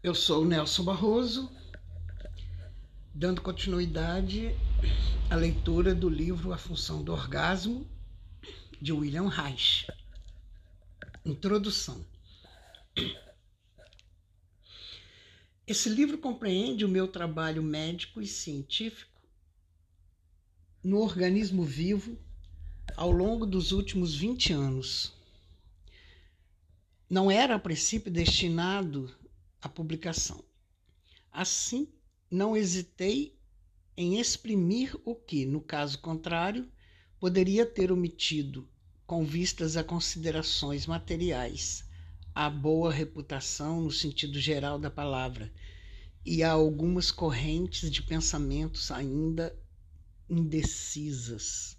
Eu sou o Nelson Barroso, dando continuidade à leitura do livro A Função do Orgasmo, de William Reich. Introdução. Esse livro compreende o meu trabalho médico e científico no organismo vivo ao longo dos últimos 20 anos. Não era a princípio destinado à publicação. Assim, não hesitei em exprimir o que, no caso contrário, poderia ter omitido com vistas a considerações materiais, à boa reputação no sentido geral da palavra e a algumas correntes de pensamentos ainda indecisas.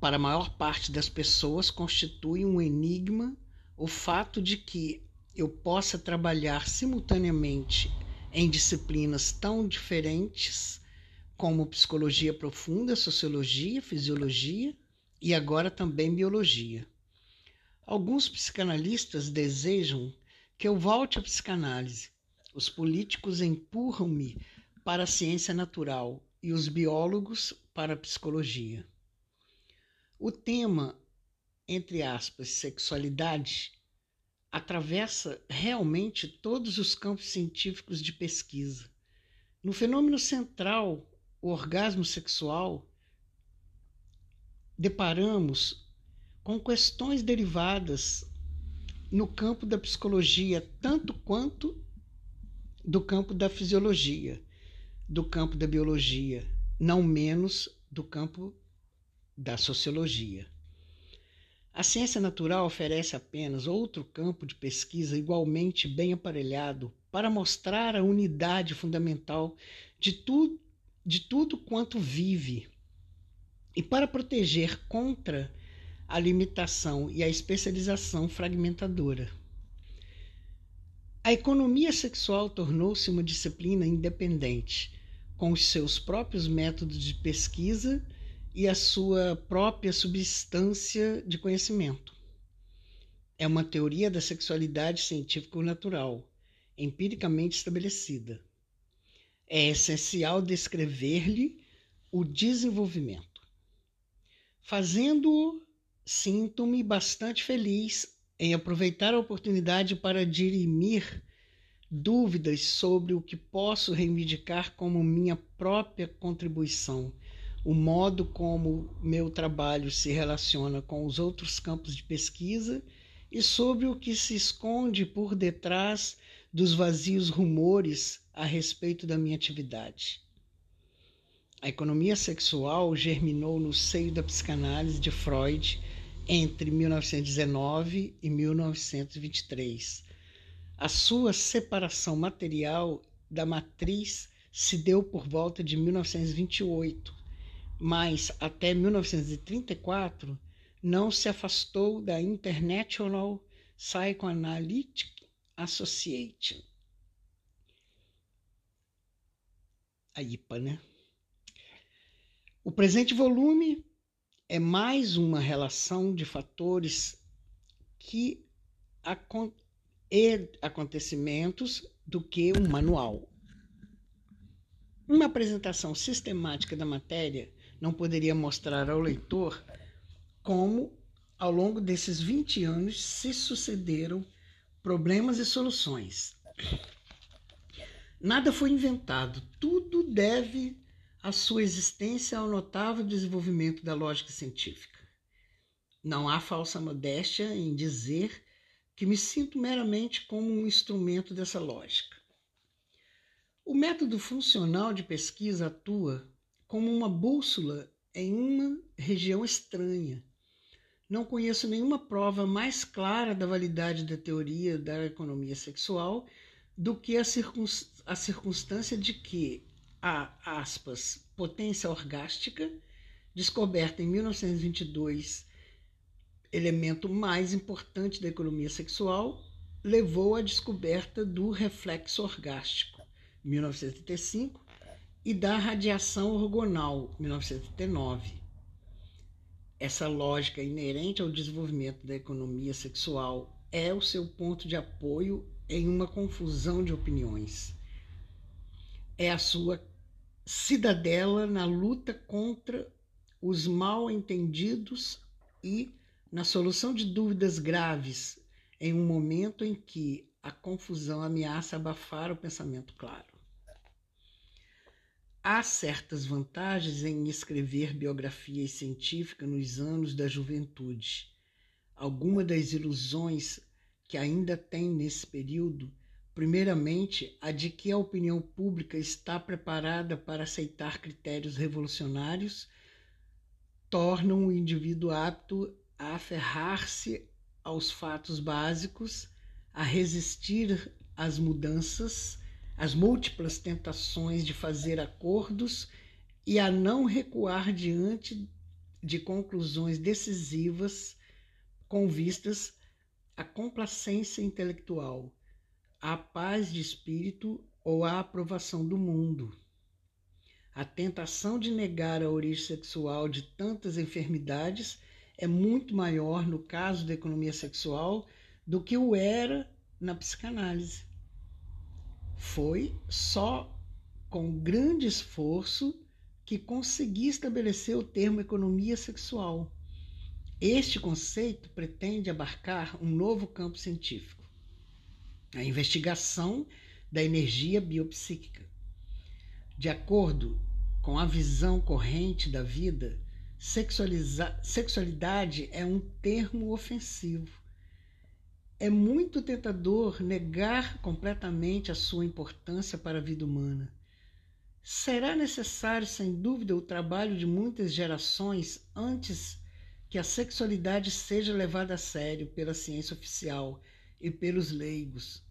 Para a maior parte das pessoas, constitui um enigma o fato de que eu possa trabalhar simultaneamente em disciplinas tão diferentes como psicologia profunda, sociologia, fisiologia e agora também biologia. Alguns psicanalistas desejam que eu volte à psicanálise. Os políticos empurram-me para a ciência natural e os biólogos para a psicologia. O tema, entre aspas, sexualidade, atravessa realmente todos os campos científicos de pesquisa. No fenômeno central, o orgasmo sexual, deparamos com questões derivadas no campo da psicologia, tanto quanto do campo da fisiologia, do campo da biologia, não menos do campo da sociologia. A ciência natural oferece apenas outro campo de pesquisa igualmente bem aparelhado para mostrar a unidade fundamental de, tu, de tudo quanto vive e para proteger contra a limitação e a especialização fragmentadora. A economia sexual tornou-se uma disciplina independente, com os seus próprios métodos de pesquisa e a sua própria substância de conhecimento. É uma teoria da sexualidade científico-natural, empiricamente estabelecida. É essencial descrever-lhe o desenvolvimento. Fazendo-o, sinto-me bastante feliz em aproveitar a oportunidade para dirimir dúvidas sobre o que posso reivindicar como minha própria contribuição o modo como meu trabalho se relaciona com os outros campos de pesquisa e sobre o que se esconde por detrás dos vazios rumores a respeito da minha atividade. A economia sexual germinou no seio da psicanálise de Freud entre 1919 e 1923. A sua separação material da matriz se deu por volta de 1928 mas até 1934 não se afastou da International Psychoanalytic Association. A IPA, né? O presente volume é mais uma relação de fatores que e acontecimentos do que um manual. Uma apresentação sistemática da matéria não poderia mostrar ao leitor como, ao longo desses 20 anos, se sucederam problemas e soluções. Nada foi inventado, tudo deve a sua existência ao notável desenvolvimento da lógica científica. Não há falsa modéstia em dizer que me sinto meramente como um instrumento dessa lógica. O método funcional de pesquisa atua como uma bússola em uma região estranha. Não conheço nenhuma prova mais clara da validade da teoria da economia sexual do que a, a circunstância de que a aspas, potência orgástica, descoberta em 1922, elemento mais importante da economia sexual, levou à descoberta do reflexo orgástico, 1935, e da radiação orgonal, 1979. Essa lógica inerente ao desenvolvimento da economia sexual é o seu ponto de apoio em uma confusão de opiniões. É a sua cidadela na luta contra os mal entendidos e na solução de dúvidas graves em um momento em que a confusão ameaça abafar o pensamento claro. Há certas vantagens em escrever biografias científicas nos anos da juventude. Alguma das ilusões que ainda tem nesse período Primeiramente, a de que a opinião pública está preparada para aceitar critérios revolucionários tornam o indivíduo apto a aferrar-se aos fatos básicos, a resistir às mudanças, às múltiplas tentações de fazer acordos e a não recuar diante de conclusões decisivas com vistas à complacência intelectual a paz de espírito ou a aprovação do mundo. A tentação de negar a origem sexual de tantas enfermidades é muito maior no caso da economia sexual do que o era na psicanálise. Foi só com grande esforço que consegui estabelecer o termo economia sexual. Este conceito pretende abarcar um novo campo científico a investigação da energia biopsíquica. De acordo com a visão corrente da vida, sexualidade é um termo ofensivo. É muito tentador negar completamente a sua importância para a vida humana. Será necessário, sem dúvida, o trabalho de muitas gerações antes que a sexualidade seja levada a sério pela ciência oficial e pelos leigos.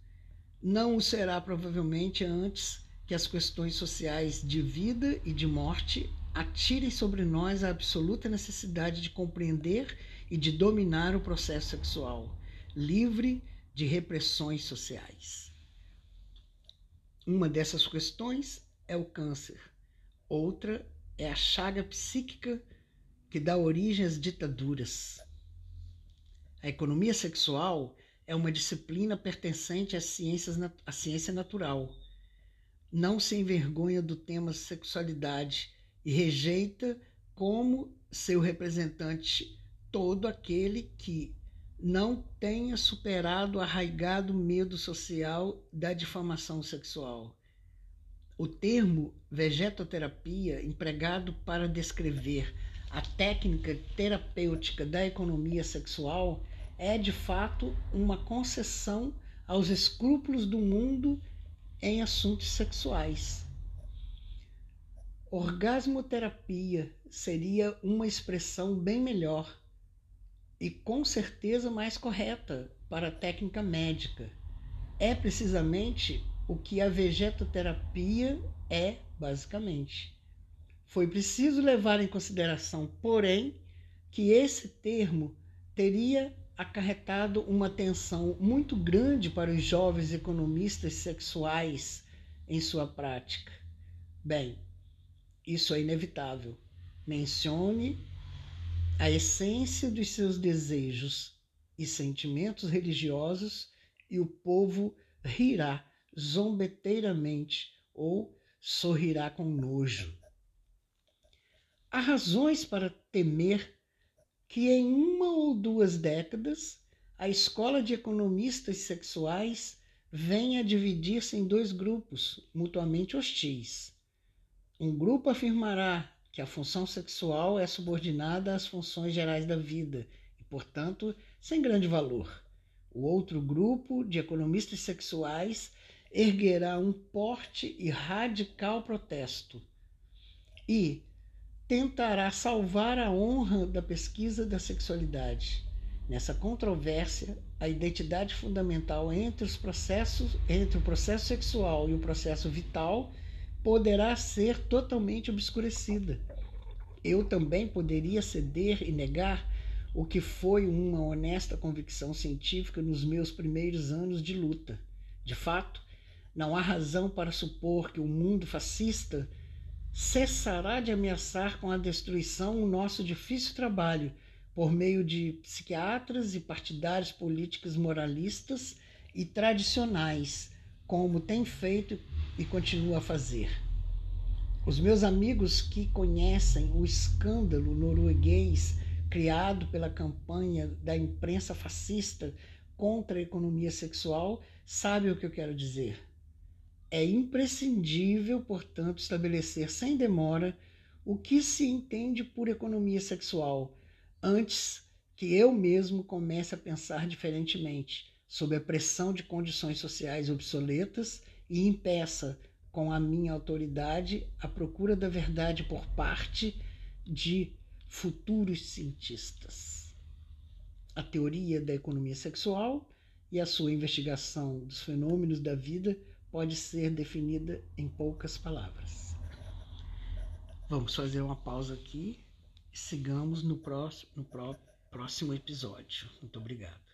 Não o será provavelmente antes que as questões sociais de vida e de morte atirem sobre nós a absoluta necessidade de compreender e de dominar o processo sexual, livre de repressões sociais. Uma dessas questões é o câncer, outra é a chaga psíquica que dá origem às ditaduras. A economia sexual é uma disciplina pertencente às ciências, à ciência natural. Não se envergonha do tema sexualidade e rejeita como seu representante todo aquele que não tenha superado o arraigado medo social da difamação sexual. O termo vegetoterapia, empregado para descrever a técnica terapêutica da economia sexual, é de fato uma concessão aos escrúpulos do mundo em assuntos sexuais. Orgasmoterapia seria uma expressão bem melhor e com certeza mais correta para a técnica médica. É precisamente o que a vegetoterapia é, basicamente. Foi preciso levar em consideração, porém, que esse termo teria acarretado uma tensão muito grande para os jovens economistas sexuais em sua prática. Bem, isso é inevitável. Mencione a essência dos seus desejos e sentimentos religiosos e o povo rirá zombeteiramente ou sorrirá com nojo. Há razões para temer que em uma ou duas décadas a escola de economistas sexuais venha a dividir-se em dois grupos mutuamente hostis. Um grupo afirmará que a função sexual é subordinada às funções gerais da vida e, portanto, sem grande valor. O outro grupo de economistas sexuais erguerá um forte e radical protesto. E, tentará salvar a honra da pesquisa da sexualidade. Nessa controvérsia, a identidade fundamental entre os processos, entre o processo sexual e o processo vital, poderá ser totalmente obscurecida. Eu também poderia ceder e negar o que foi uma honesta convicção científica nos meus primeiros anos de luta. De fato, não há razão para supor que o mundo fascista cessará de ameaçar com a destruição o nosso difícil trabalho por meio de psiquiatras e partidários políticos moralistas e tradicionais, como tem feito e continua a fazer. Os meus amigos que conhecem o escândalo norueguês criado pela campanha da imprensa fascista contra a economia sexual sabem o que eu quero dizer. É imprescindível, portanto, estabelecer sem demora o que se entende por economia sexual, antes que eu mesmo comece a pensar diferentemente, sob a pressão de condições sociais obsoletas e impeça, com a minha autoridade, a procura da verdade por parte de futuros cientistas. A teoria da economia sexual e a sua investigação dos fenômenos da vida pode ser definida em poucas palavras. Vamos fazer uma pausa aqui e sigamos no próximo, no próximo episódio. Muito obrigado.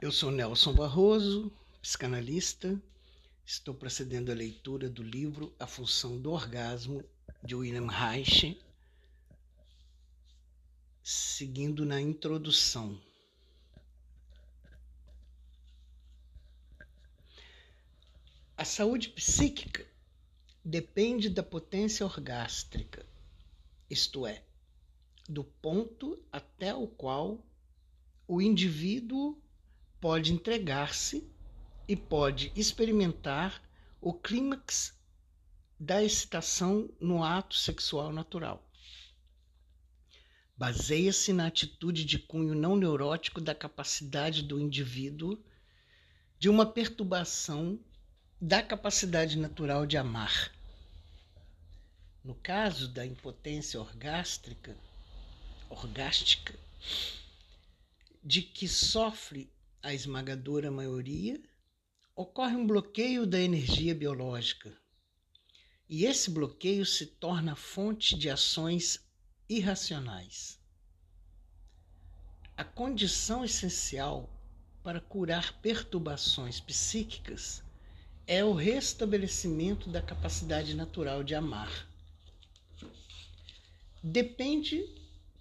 Eu sou Nelson Barroso, psicanalista. Estou procedendo à leitura do livro A Função do Orgasmo, de William Reich, seguindo na introdução. A saúde psíquica depende da potência orgástrica, isto é, do ponto até o qual o indivíduo pode entregar-se e pode experimentar o clímax da excitação no ato sexual natural. Baseia-se na atitude de cunho não neurótico da capacidade do indivíduo de uma perturbação da capacidade natural de amar. No caso da impotência orgástrica, orgástica, de que sofre a esmagadora maioria, ocorre um bloqueio da energia biológica. E esse bloqueio se torna fonte de ações irracionais. A condição essencial para curar perturbações psíquicas é o restabelecimento da capacidade natural de amar. Depende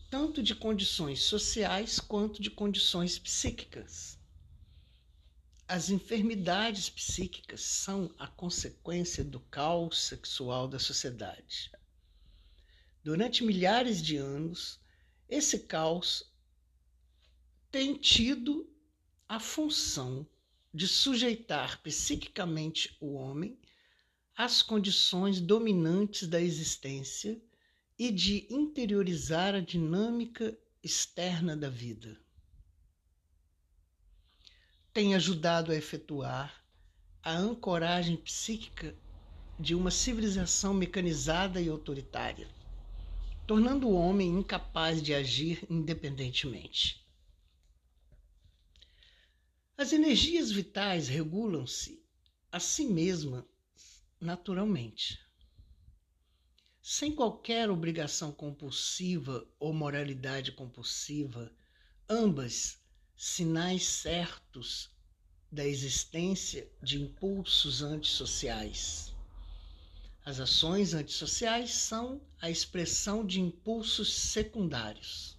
tanto de condições sociais quanto de condições psíquicas. As enfermidades psíquicas são a consequência do caos sexual da sociedade. Durante milhares de anos, esse caos tem tido a função de sujeitar psiquicamente o homem às condições dominantes da existência e de interiorizar a dinâmica externa da vida. Tem ajudado a efetuar a ancoragem psíquica de uma civilização mecanizada e autoritária, tornando o homem incapaz de agir independentemente. As energias vitais regulam-se a si mesmas naturalmente, sem qualquer obrigação compulsiva ou moralidade compulsiva, ambas sinais certos da existência de impulsos antissociais. As ações antissociais são a expressão de impulsos secundários.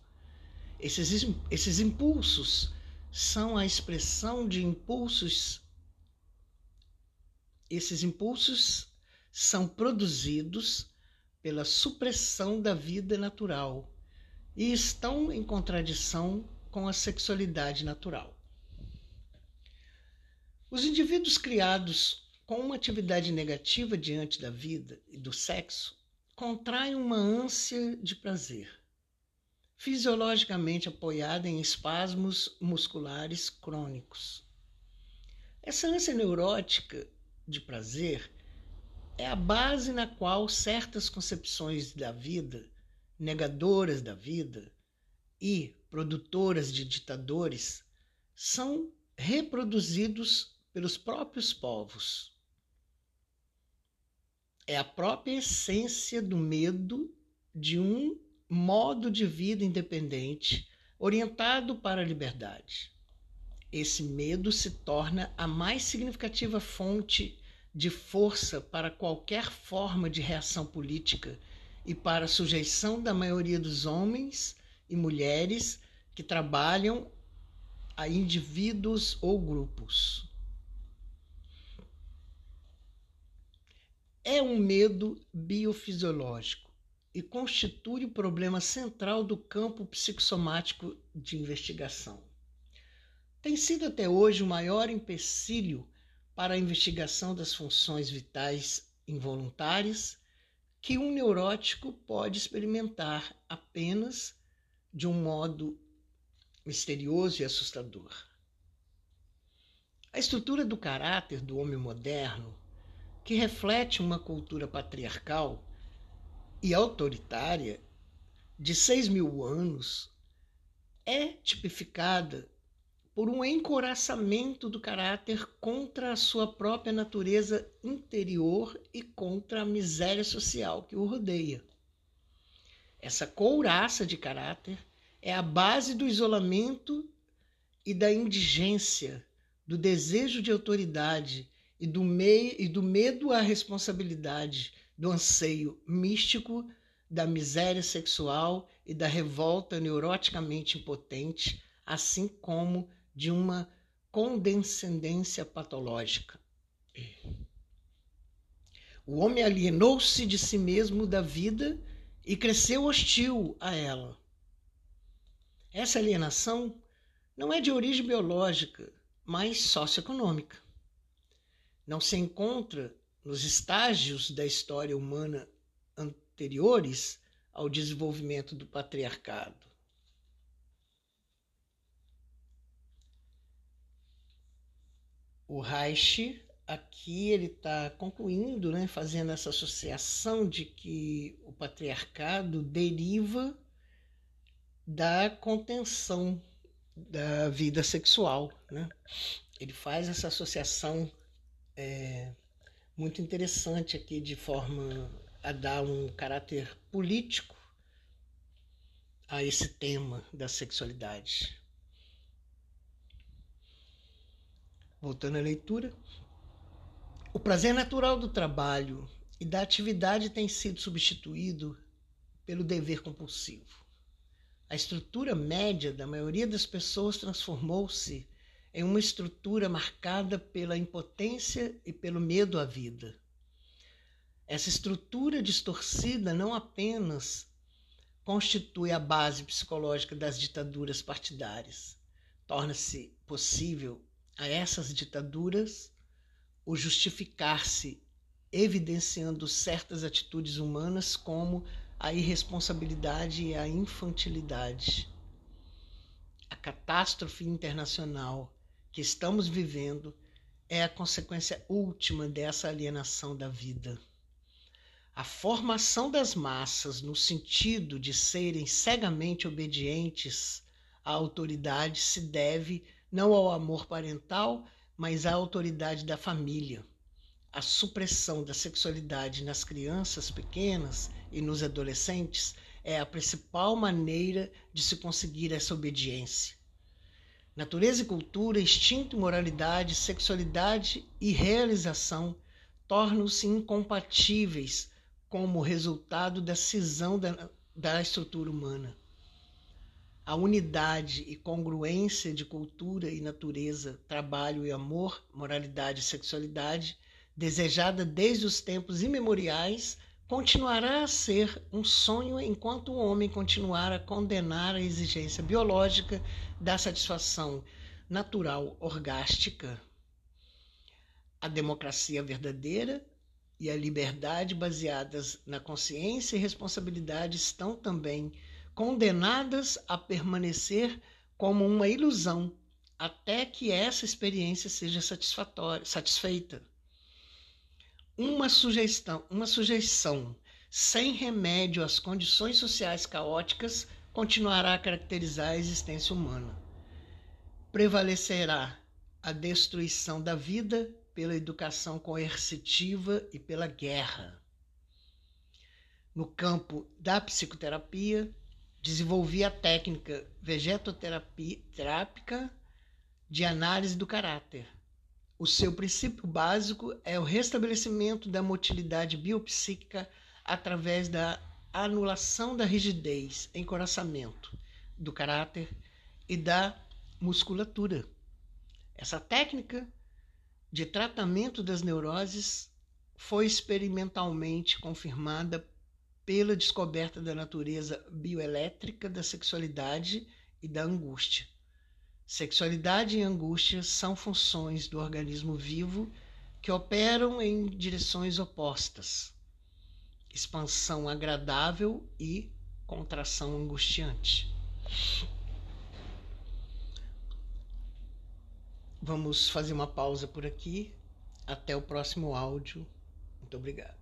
Esses, esses impulsos são a expressão de impulsos. Esses impulsos são produzidos pela supressão da vida natural e estão em contradição com a sexualidade natural. Os indivíduos criados com uma atividade negativa diante da vida e do sexo contraem uma ânsia de prazer fisiologicamente apoiada em espasmos musculares crônicos. Essa ânsia neurótica de prazer é a base na qual certas concepções da vida, negadoras da vida e produtoras de ditadores, são reproduzidos pelos próprios povos. É a própria essência do medo de um modo de vida independente orientado para a liberdade. Esse medo se torna a mais significativa fonte de força para qualquer forma de reação política e para a sujeição da maioria dos homens e mulheres que trabalham a indivíduos ou grupos. É um medo biofisiológico e constitui o problema central do campo psicossomático de investigação. Tem sido até hoje o maior empecilho para a investigação das funções vitais involuntárias que um neurótico pode experimentar apenas de um modo misterioso e assustador. A estrutura do caráter do homem moderno, que reflete uma cultura patriarcal e autoritária de seis mil anos, é tipificada por um encoraçamento do caráter contra a sua própria natureza interior e contra a miséria social que o rodeia. Essa couraça de caráter é a base do isolamento e da indigência, do desejo de autoridade e do, e do medo à responsabilidade, do anseio místico, da miséria sexual e da revolta neuroticamente impotente, assim como de uma condescendência patológica. O homem alienou-se de si mesmo da vida e cresceu hostil a ela. Essa alienação não é de origem biológica, mas socioeconômica. Não se encontra nos estágios da história humana anteriores ao desenvolvimento do patriarcado. o Reich aqui ele está concluindo, né, fazendo essa associação de que o patriarcado deriva da contenção da vida sexual. Né? Ele faz essa associação é, muito interessante aqui, de forma a dar um caráter político a esse tema da sexualidade. Voltando à leitura. O prazer natural do trabalho e da atividade tem sido substituído pelo dever compulsivo. A estrutura média da maioria das pessoas transformou-se em uma estrutura marcada pela impotência e pelo medo à vida. Essa estrutura distorcida não apenas constitui a base psicológica das ditaduras partidárias, torna-se possível a essas ditaduras o justificar-se evidenciando certas atitudes humanas como a irresponsabilidade e a infantilidade. A catástrofe internacional que estamos vivendo é a consequência última dessa alienação da vida. A formação das massas no sentido de serem cegamente obedientes à autoridade se deve não ao amor parental, mas à autoridade da família. A supressão da sexualidade nas crianças pequenas e nos adolescentes é a principal maneira de se conseguir essa obediência. Natureza e cultura, instinto e moralidade, sexualidade e realização tornam-se incompatíveis como resultado da cisão da, da estrutura humana a unidade e congruência de cultura e natureza, trabalho e amor, moralidade e sexualidade, desejada desde os tempos imemoriais, continuará a ser um sonho enquanto o homem continuar a condenar a exigência biológica da satisfação natural orgástica. A democracia verdadeira e a liberdade baseadas na consciência e responsabilidade estão também condenadas a permanecer como uma ilusão até que essa experiência seja satisfatória, satisfeita. Uma sugestão, uma sujeição sem remédio às condições sociais caóticas continuará a caracterizar a existência humana. Prevalecerá a destruição da vida pela educação coercitiva e pela guerra. No campo da psicoterapia, desenvolvi a técnica vegetoterápica de análise do caráter. O seu princípio básico é o restabelecimento da motilidade biopsíquica através da anulação da rigidez, encoraçamento do caráter e da musculatura. Essa técnica de tratamento das neuroses foi experimentalmente confirmada pela descoberta da natureza bioelétrica da sexualidade e da angústia. Sexualidade e angústia são funções do organismo vivo que operam em direções opostas. Expansão agradável e contração angustiante. Vamos fazer uma pausa por aqui. Até o próximo áudio. Muito obrigado.